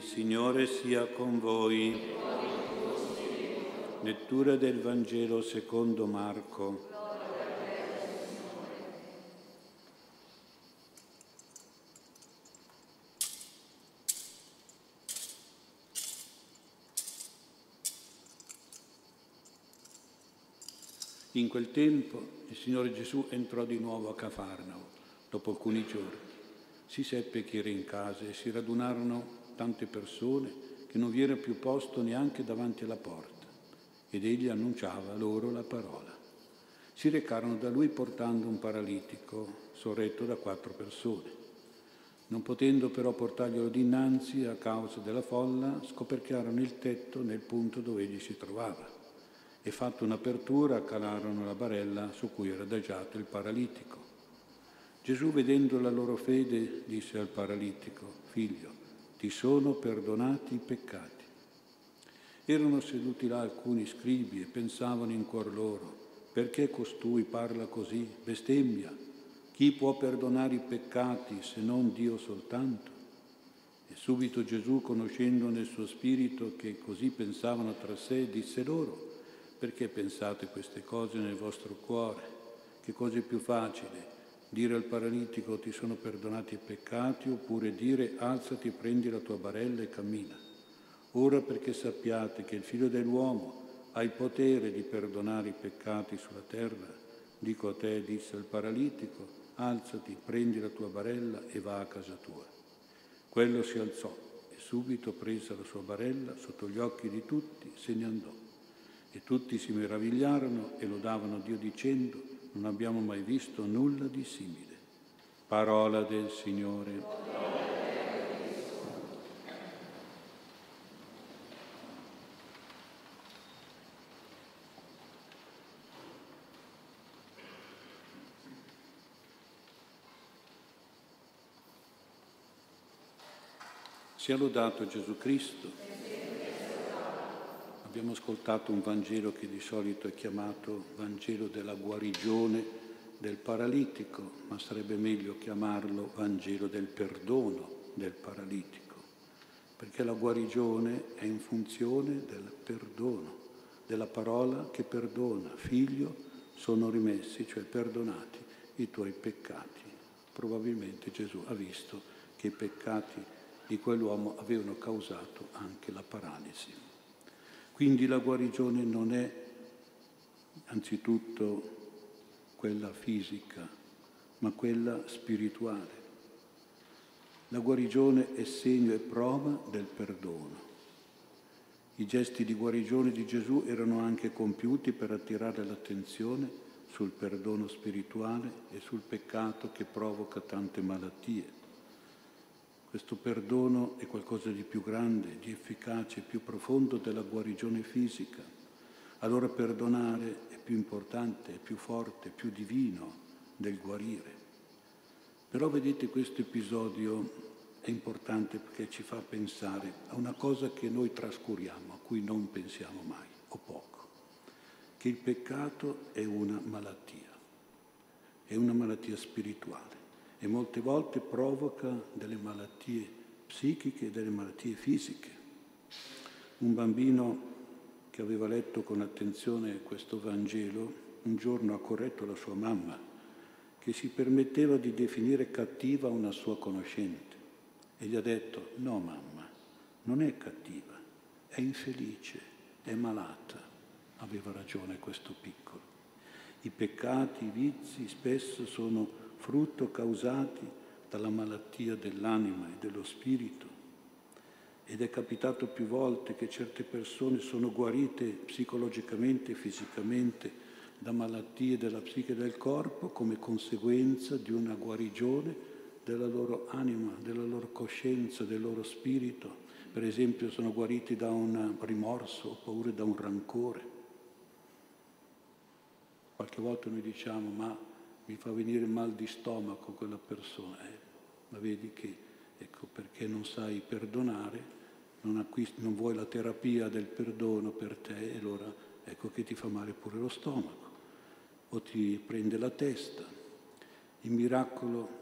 Il Signore sia con voi. Lettura del Vangelo secondo Marco. In quel tempo il Signore Gesù entrò di nuovo a Cafarnao, dopo alcuni giorni. Si seppe che era in casa e si radunarono tante persone che non vi era più posto neanche davanti alla porta ed egli annunciava loro la parola. Si recarono da lui portando un paralitico sorretto da quattro persone. Non potendo però portarglielo dinanzi a causa della folla, scoperchiarono il tetto nel punto dove egli si trovava e fatta un'apertura calarono la barella su cui era adagiato il paralitico. Gesù, vedendo la loro fede, disse al paralitico, figlio, ti sono perdonati i peccati. Erano seduti là alcuni scribi e pensavano in cuor loro, perché costui parla così, bestemmia? Chi può perdonare i peccati se non Dio soltanto? E subito Gesù, conoscendo nel suo spirito che così pensavano tra sé, disse loro, perché pensate queste cose nel vostro cuore? Che cosa è più facile? Dire al paralitico ti sono perdonati i peccati oppure dire alzati, prendi la tua barella e cammina. Ora perché sappiate che il figlio dell'uomo ha il potere di perdonare i peccati sulla terra, dico a te, disse il paralitico, alzati, prendi la tua barella e va a casa tua. Quello si alzò e subito presa la sua barella sotto gli occhi di tutti se ne andò. E tutti si meravigliarono e lodavano Dio dicendo, non abbiamo mai visto nulla di simile. Parola del Signore. Sia lodato Gesù Cristo. Abbiamo ascoltato un Vangelo che di solito è chiamato Vangelo della guarigione del paralitico, ma sarebbe meglio chiamarlo Vangelo del perdono del paralitico, perché la guarigione è in funzione del perdono, della parola che perdona. Figlio, sono rimessi, cioè perdonati i tuoi peccati. Probabilmente Gesù ha visto che i peccati di quell'uomo avevano causato anche la paralisi. Quindi la guarigione non è anzitutto quella fisica, ma quella spirituale. La guarigione è segno e prova del perdono. I gesti di guarigione di Gesù erano anche compiuti per attirare l'attenzione sul perdono spirituale e sul peccato che provoca tante malattie. Questo perdono è qualcosa di più grande, di efficace, più profondo della guarigione fisica. Allora perdonare è più importante, è più forte, più divino del guarire. Però vedete questo episodio è importante perché ci fa pensare a una cosa che noi trascuriamo, a cui non pensiamo mai o poco, che il peccato è una malattia, è una malattia spirituale e molte volte provoca delle malattie psichiche e delle malattie fisiche. Un bambino che aveva letto con attenzione questo Vangelo un giorno ha corretto la sua mamma che si permetteva di definire cattiva una sua conoscente e gli ha detto no mamma, non è cattiva, è infelice, è malata. Aveva ragione questo piccolo. I peccati, i vizi spesso sono frutto causati dalla malattia dell'anima e dello spirito. Ed è capitato più volte che certe persone sono guarite psicologicamente e fisicamente da malattie della psiche e del corpo come conseguenza di una guarigione della loro anima, della loro coscienza, del loro spirito. Per esempio sono guariti da un rimorso oppure da un rancore. Qualche volta noi diciamo ma mi fa venire mal di stomaco quella persona, eh, ma vedi che, ecco, perché non sai perdonare, non, acquisti, non vuoi la terapia del perdono per te, e allora ecco che ti fa male pure lo stomaco, o ti prende la testa. Il miracolo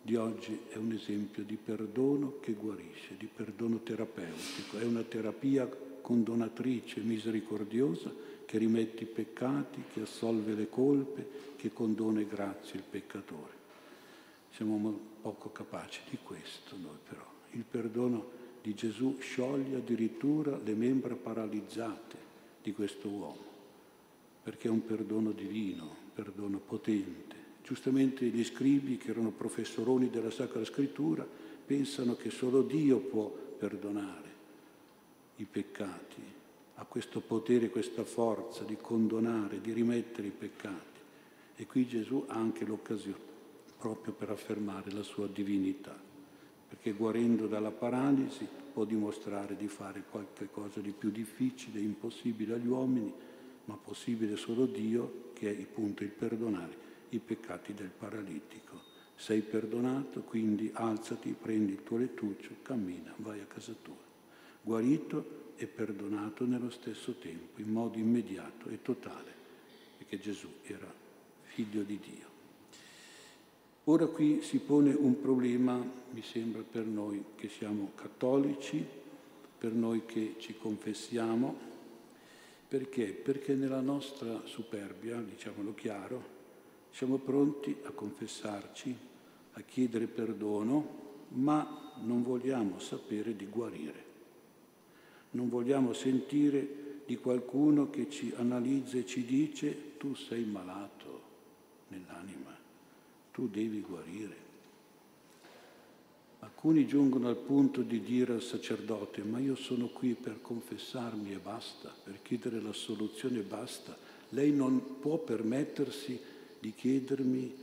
di oggi è un esempio di perdono che guarisce, di perdono terapeutico. È una terapia condonatrice, misericordiosa, che rimette i peccati, che assolve le colpe, che condona e grazia il peccatore. Siamo poco capaci di questo noi però. Il perdono di Gesù scioglie addirittura le membra paralizzate di questo uomo, perché è un perdono divino, un perdono potente. Giustamente gli scribi, che erano professoroni della Sacra Scrittura, pensano che solo Dio può perdonare i peccati, ha questo potere, questa forza di condonare, di rimettere i peccati. E qui Gesù ha anche l'occasione proprio per affermare la sua divinità, perché guarendo dalla paralisi può dimostrare di fare qualche cosa di più difficile, impossibile agli uomini, ma possibile solo Dio, che è appunto il perdonare i peccati del paralitico. Sei perdonato, quindi alzati, prendi il tuo lettuccio, cammina, vai a casa tua. Guarito e perdonato nello stesso tempo, in modo immediato e totale, perché Gesù era figlio di Dio. Ora qui si pone un problema, mi sembra, per noi che siamo cattolici, per noi che ci confessiamo. Perché? Perché nella nostra superbia, diciamolo chiaro, siamo pronti a confessarci, a chiedere perdono, ma non vogliamo sapere di guarire. Non vogliamo sentire di qualcuno che ci analizza e ci dice tu sei malato nell'anima tu devi guarire. Alcuni giungono al punto di dire al sacerdote, ma io sono qui per confessarmi e basta, per chiedere la soluzione e basta. Lei non può permettersi di chiedermi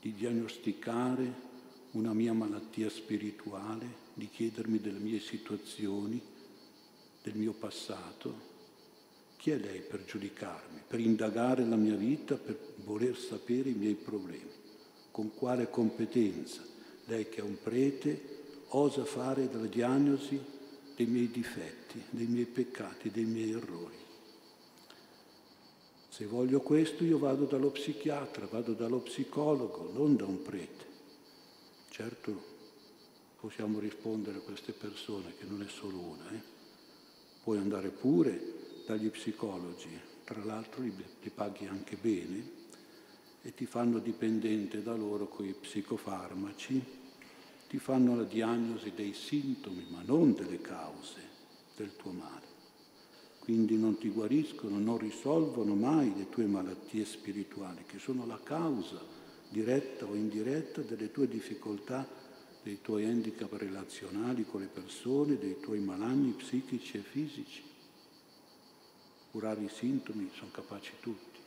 di diagnosticare una mia malattia spirituale, di chiedermi delle mie situazioni, del mio passato. Chi è lei per giudicarmi, per indagare la mia vita, per voler sapere i miei problemi? Con quale competenza lei che è un prete osa fare della diagnosi dei miei difetti, dei miei peccati, dei miei errori? Se voglio questo io vado dallo psichiatra, vado dallo psicologo, non da un prete. Certo possiamo rispondere a queste persone che non è solo una. Eh? Puoi andare pure dagli psicologi, tra l'altro li, li paghi anche bene e ti fanno dipendente da loro con i psicofarmaci, ti fanno la diagnosi dei sintomi, ma non delle cause del tuo male. Quindi non ti guariscono, non risolvono mai le tue malattie spirituali, che sono la causa diretta o indiretta delle tue difficoltà, dei tuoi handicap relazionali con le persone, dei tuoi malanni psichici e fisici. Curare i sintomi sono capaci tutti,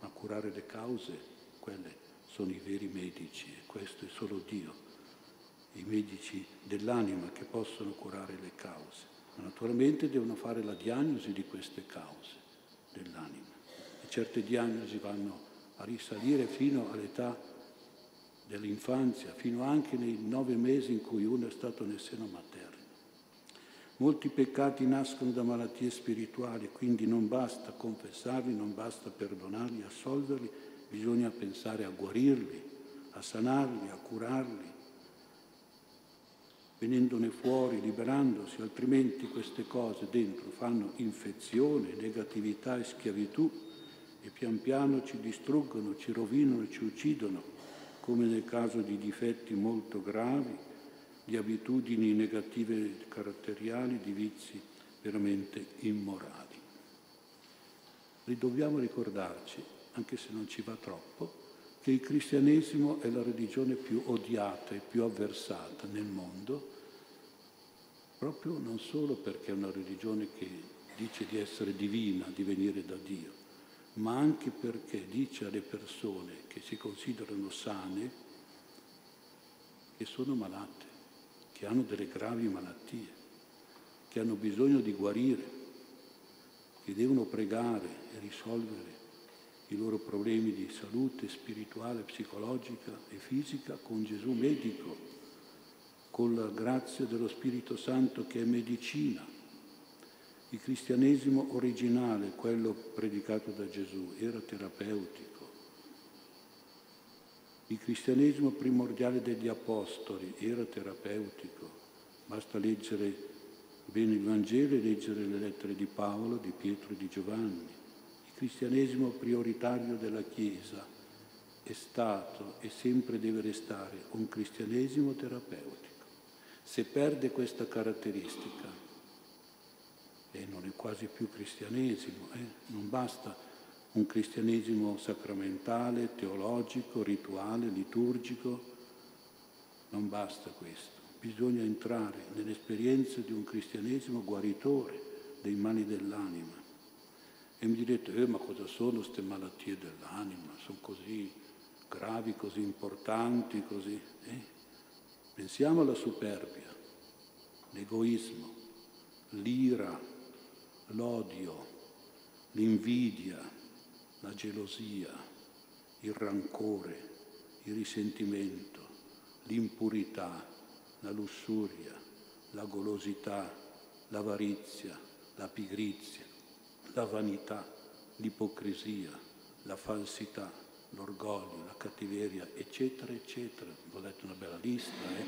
ma curare le cause, quelle sono i veri medici e questo è solo Dio, i medici dell'anima che possono curare le cause. Ma naturalmente devono fare la diagnosi di queste cause dell'anima. E certe diagnosi vanno a risalire fino all'età dell'infanzia, fino anche nei nove mesi in cui uno è stato nel seno materno. Molti peccati nascono da malattie spirituali, quindi non basta confessarli, non basta perdonarli, assolverli, bisogna pensare a guarirli, a sanarli, a curarli, venendone fuori, liberandosi, altrimenti queste cose dentro fanno infezione, negatività e schiavitù e pian piano ci distruggono, ci rovinano, ci uccidono, come nel caso di difetti molto gravi di abitudini negative caratteriali, di vizi veramente immorali. Dobbiamo ricordarci, anche se non ci va troppo, che il cristianesimo è la religione più odiata e più avversata nel mondo, proprio non solo perché è una religione che dice di essere divina, di venire da Dio, ma anche perché dice alle persone che si considerano sane che sono malate che hanno delle gravi malattie, che hanno bisogno di guarire, che devono pregare e risolvere i loro problemi di salute spirituale, psicologica e fisica con Gesù medico, con la grazia dello Spirito Santo che è medicina. Il cristianesimo originale, quello predicato da Gesù, era terapeutico, Il cristianesimo primordiale degli apostoli era terapeutico, basta leggere bene il Vangelo e leggere le lettere di Paolo, di Pietro e di Giovanni. Il cristianesimo prioritario della Chiesa è stato e sempre deve restare un cristianesimo terapeutico. Se perde questa caratteristica, e non è quasi più cristianesimo, eh? non basta un cristianesimo sacramentale, teologico, rituale, liturgico, non basta questo, bisogna entrare nell'esperienza di un cristianesimo guaritore dei mali dell'anima. E mi direte, eh, ma cosa sono queste malattie dell'anima? Sono così gravi, così importanti, così... Eh? Pensiamo alla superbia, l'egoismo, l'ira, l'odio, l'invidia, la gelosia, il rancore, il risentimento, l'impurità, la lussuria, la golosità, l'avarizia, la pigrizia, la vanità, l'ipocrisia, la falsità, l'orgoglio, la cattiveria, eccetera, eccetera. Vi ho detto una bella lista, eh?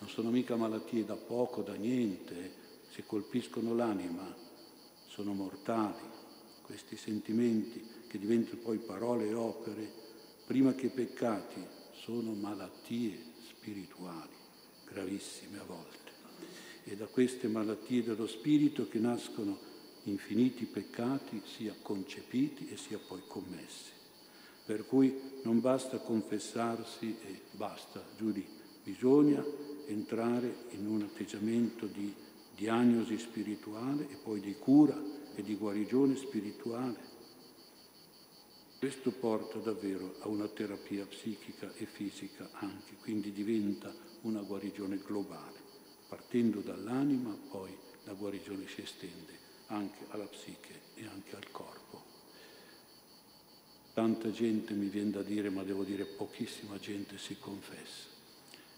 non sono mica malattie da poco, da niente, eh? se colpiscono l'anima sono mortali. Questi sentimenti che diventano poi parole e opere, prima che peccati, sono malattie spirituali, gravissime a volte. E da queste malattie dello spirito che nascono infiniti peccati, sia concepiti e sia poi commessi. Per cui non basta confessarsi e basta, giù bisogna entrare in un atteggiamento di diagnosi spirituale e poi di cura e di guarigione spirituale. Questo porta davvero a una terapia psichica e fisica anche, quindi diventa una guarigione globale. Partendo dall'anima, poi la guarigione si estende anche alla psiche e anche al corpo. Tanta gente mi viene da dire, ma devo dire pochissima gente si confessa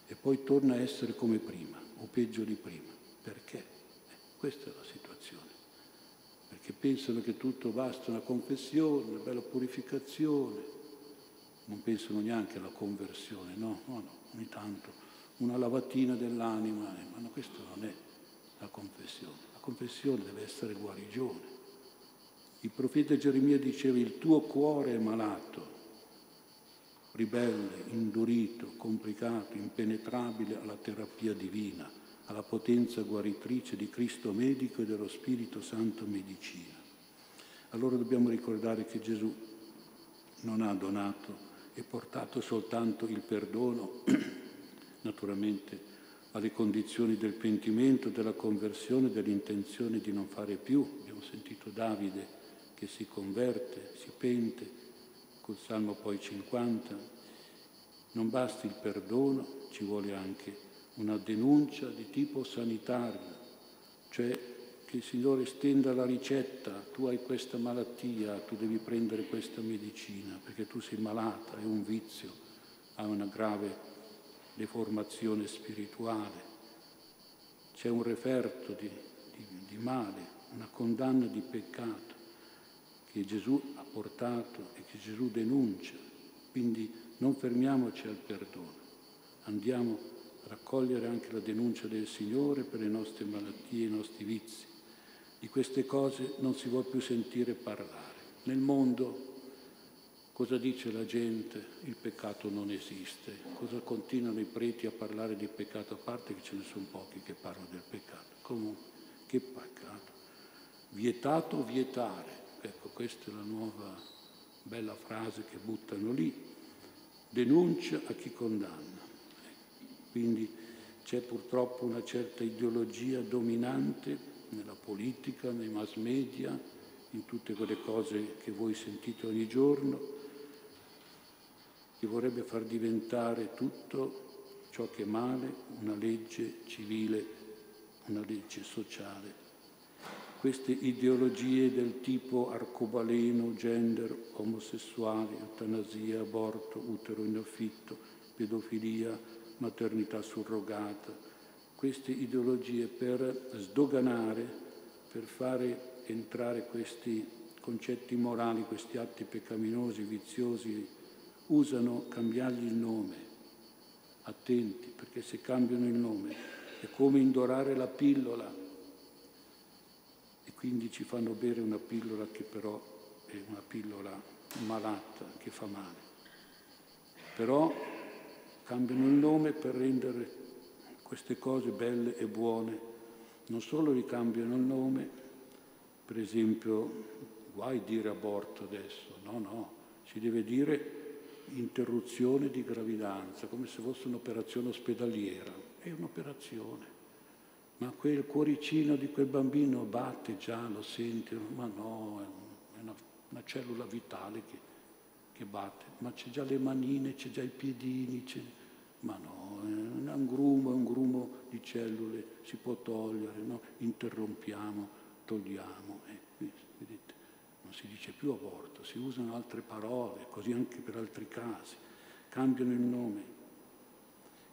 e poi torna a essere come prima o peggio di prima. Perché? Eh, questa è la situazione. Perché pensano che tutto basta una confessione, una bella purificazione, non pensano neanche alla conversione, no, no, no, ogni tanto una lavatina dell'anima, eh, ma no, questo non è la confessione. La confessione deve essere guarigione. Il profeta Geremia diceva il tuo cuore è malato, ribelle, indurito, complicato, impenetrabile alla terapia divina, alla potenza guaritrice di Cristo medico e dello Spirito Santo medicina. Allora dobbiamo ricordare che Gesù non ha donato e portato soltanto il perdono, naturalmente alle condizioni del pentimento, della conversione, dell'intenzione di non fare più. Abbiamo sentito Davide che si converte, si pente, col Salmo poi 50. Non basta il perdono, ci vuole anche una denuncia di tipo sanitario, cioè che il Signore stenda la ricetta, tu hai questa malattia, tu devi prendere questa medicina, perché tu sei malata, è un vizio, hai una grave deformazione spirituale, c'è un referto di, di, di male, una condanna di peccato che Gesù ha portato e che Gesù denuncia. Quindi non fermiamoci al perdono, andiamo a raccogliere anche la denuncia del Signore per le nostre malattie, i nostri vizi. Di queste cose non si vuole più sentire parlare. Nel mondo cosa dice la gente? Il peccato non esiste. Cosa continuano i preti a parlare di peccato a parte che ce ne sono pochi che parlano del peccato. Comunque, che peccato. Vietato vietare. Ecco, questa è la nuova bella frase che buttano lì. Denuncia a chi condanna. Quindi c'è purtroppo una certa ideologia dominante nella politica, nei mass media, in tutte quelle cose che voi sentite ogni giorno, che vorrebbe far diventare tutto ciò che è male una legge civile, una legge sociale. Queste ideologie del tipo arcobaleno, gender, omosessuali, eutanasia, aborto, utero in affitto, pedofilia, maternità surrogata, queste ideologie per sdoganare, per fare entrare questi concetti morali, questi atti peccaminosi, viziosi, usano cambiargli il nome. Attenti, perché se cambiano il nome è come indorare la pillola e quindi ci fanno bere una pillola che però è una pillola malata, che fa male. Però cambiano il nome per rendere queste cose belle e buone. Non solo ricambiano il nome, per esempio, guai dire aborto adesso, no, no, si deve dire interruzione di gravidanza, come se fosse un'operazione ospedaliera. È un'operazione. Ma quel cuoricino di quel bambino batte già, lo senti, ma no, è una, una cellula vitale che, che, batte, ma c'è già le manine, c'è già i piedini, ma no, è un grumo, è un grumo di cellule, si può togliere, no? interrompiamo, togliamo. Eh, vedete, non si dice più aborto, si usano altre parole, così anche per altri casi, cambiano il nome.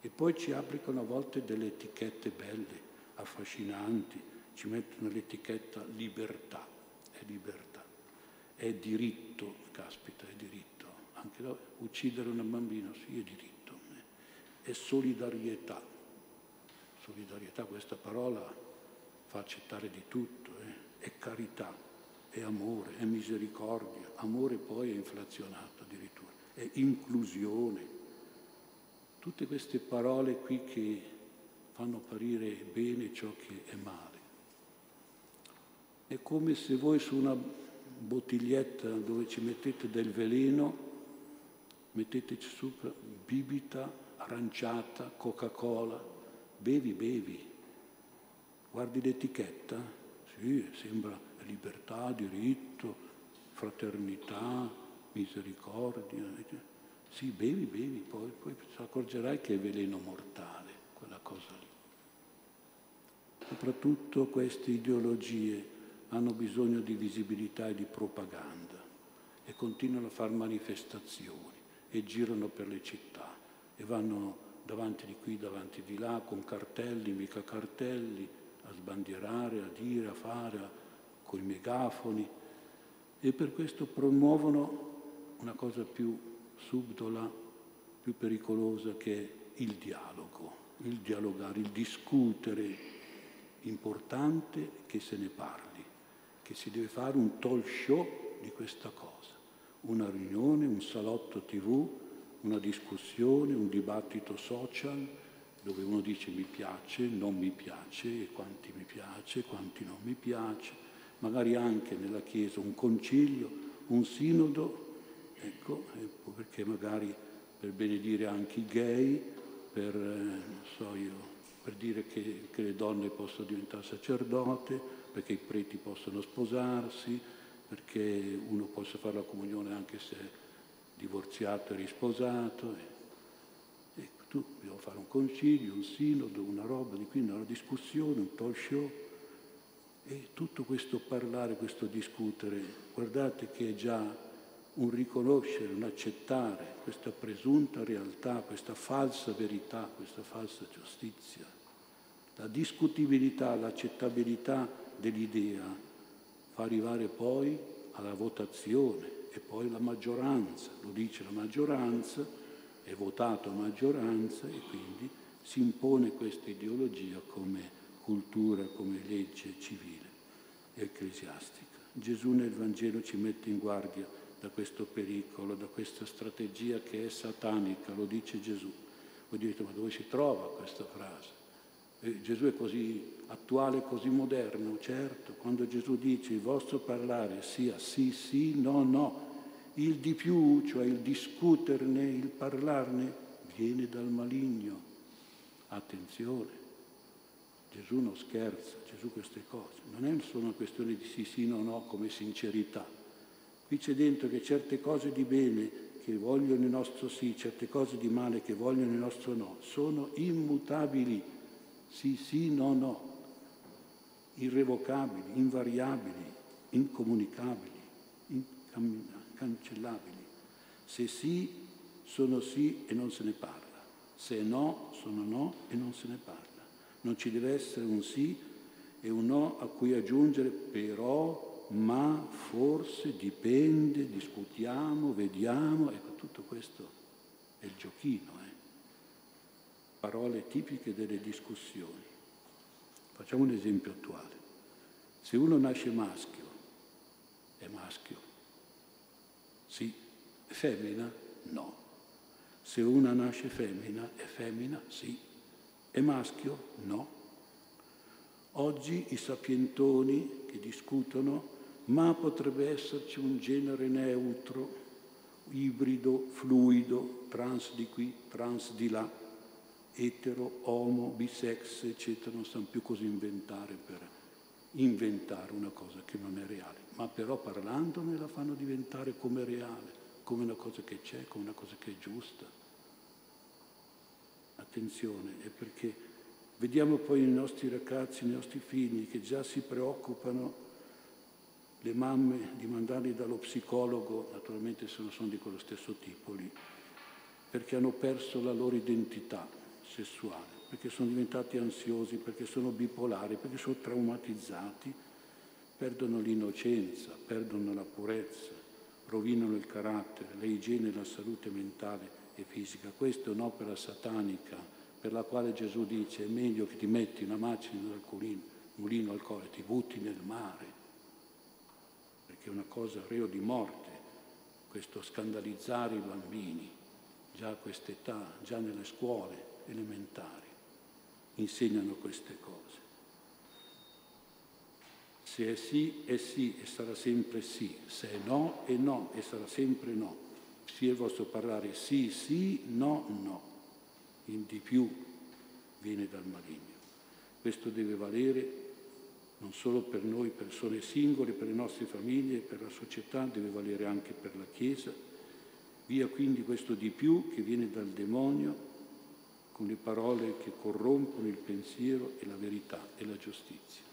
E poi ci applicano a volte delle etichette belle, affascinanti, ci mettono l'etichetta libertà, è libertà, è diritto, caspita, è diritto. Anche da, uccidere un bambino, sì, è diritto, è solidarietà. Solidarietà, questa parola fa accettare di tutto, eh? è carità, è amore, è misericordia, amore poi è inflazionato addirittura, è inclusione. Tutte queste parole qui che fanno apparire bene ciò che è male. È come se voi su una bottiglietta dove ci mettete del veleno, mettete sopra bibita, aranciata, Coca-Cola, bevi, bevi. Guardi l'etichetta, sì, sembra libertà, diritto, fraternità, misericordia. Sì, bevi, bevi, poi, poi ti accorgerai che è veleno mortale quella cosa lì. Soprattutto queste ideologie hanno bisogno di visibilità e di propaganda e continuano a fare manifestazioni e girano per le città e vanno davanti di qui, davanti di là, con cartelli, mica cartelli, a sbandierare, a dire, a fare, a, con i megafoni. E per questo promuovono una cosa più subdola, più pericolosa che è il dialogo il dialogare, il discutere, importante che se ne parli, che si deve fare un talk show di questa cosa, una riunione, un salotto tv, una discussione, un dibattito social dove uno dice mi piace, non mi piace, quanti mi piace, quanti non mi piace, magari anche nella Chiesa un concilio, un sinodo, ecco, perché magari per benedire anche i gay, per, eh, so io, per dire che, che, le donne possono diventare sacerdote, perché i preti possono sposarsi, perché uno possa fare la comunione anche se è divorziato e risposato. E, e tu dobbiamo fare un concilio, un sinodo, una roba di qui, una discussione, un talk show. E tutto questo parlare, questo discutere, guardate che è già un riconoscere, un accettare questa presunta realtà, questa falsa verità, questa falsa giustizia. La discutibilità, l'accettabilità dell'idea fa arrivare poi alla votazione e poi la maggioranza, lo dice la maggioranza, è votato a maggioranza e quindi si impone questa ideologia come cultura, come legge civile e ecclesiastica. Gesù nel Vangelo ci mette in guardia da questo pericolo, da questa strategia che è satanica, lo dice Gesù. Voi direte, ma dove si trova questa frase? E Gesù è così attuale, così moderno, certo, quando Gesù dice il vostro parlare sia sì, sì, no, no, il di più, cioè il discuterne, il parlarne, viene dal maligno. Attenzione, Gesù non scherza, Gesù queste cose, non è solo una questione di sì, sì, no, no, come sincerità Qui c'è dentro che certe cose di bene che vogliono il nostro sì, certe cose di male che vogliono il nostro no, sono immutabili. Sì, sì, no, no. Irrevocabili, invariabili, incomunicabili, incancellabili. Se sì, sono sì e non se ne parla. Se no, sono no e non se ne parla. Non ci deve essere un sì e un no a cui aggiungere però ma, forse, dipende, discutiamo, vediamo, ecco tutto questo è il giochino, eh? Parole tipiche delle discussioni. Facciamo un esempio attuale. Se uno nasce maschio, è maschio. Sì. Femmina? No. Se una nasce femmina, è femmina? Sì. È maschio? No. Oggi i sapientoni che discutono, ma potrebbe esserci un genere neutro, ibrido, fluido, trans di qui, trans di là, etero, homo, bisex, eccetera, non sanno più cosa inventare per inventare una cosa che non è reale, ma però parlandone la fanno diventare come reale, come una cosa che c'è, come una cosa che è giusta. Attenzione, è perché vediamo poi i nostri ragazzi, i nostri figli che già si preoccupano, le mamme, di mandarli dallo psicologo, naturalmente se non sono di quello stesso tipo lì, perché hanno perso la loro identità sessuale perché sono diventati ansiosi, perché sono bipolari, perché sono traumatizzati, perdono l'innocenza, perdono la purezza, rovinano il carattere, l'igiene e la salute mentale e fisica. Questa è un'opera satanica per la quale Gesù dice è meglio che ti metti una macina dal culino, mulino al collo e ti butti nel mare, perché è una cosa reo di morte, questo scandalizzare i bambini, già a quest'età, già nelle scuole elementari insegnano queste cose. Se è sì, è sì e sarà sempre sì, se è no, è no e sarà sempre no. Sia il vostro parlare sì, sì, no, no. Il di più viene dal maligno. Questo deve valere non solo per noi persone singole, per le nostre famiglie, per la società, deve valere anche per la Chiesa. Via quindi questo di più che viene dal demonio con le parole che corrompono il pensiero e la verità e la giustizia.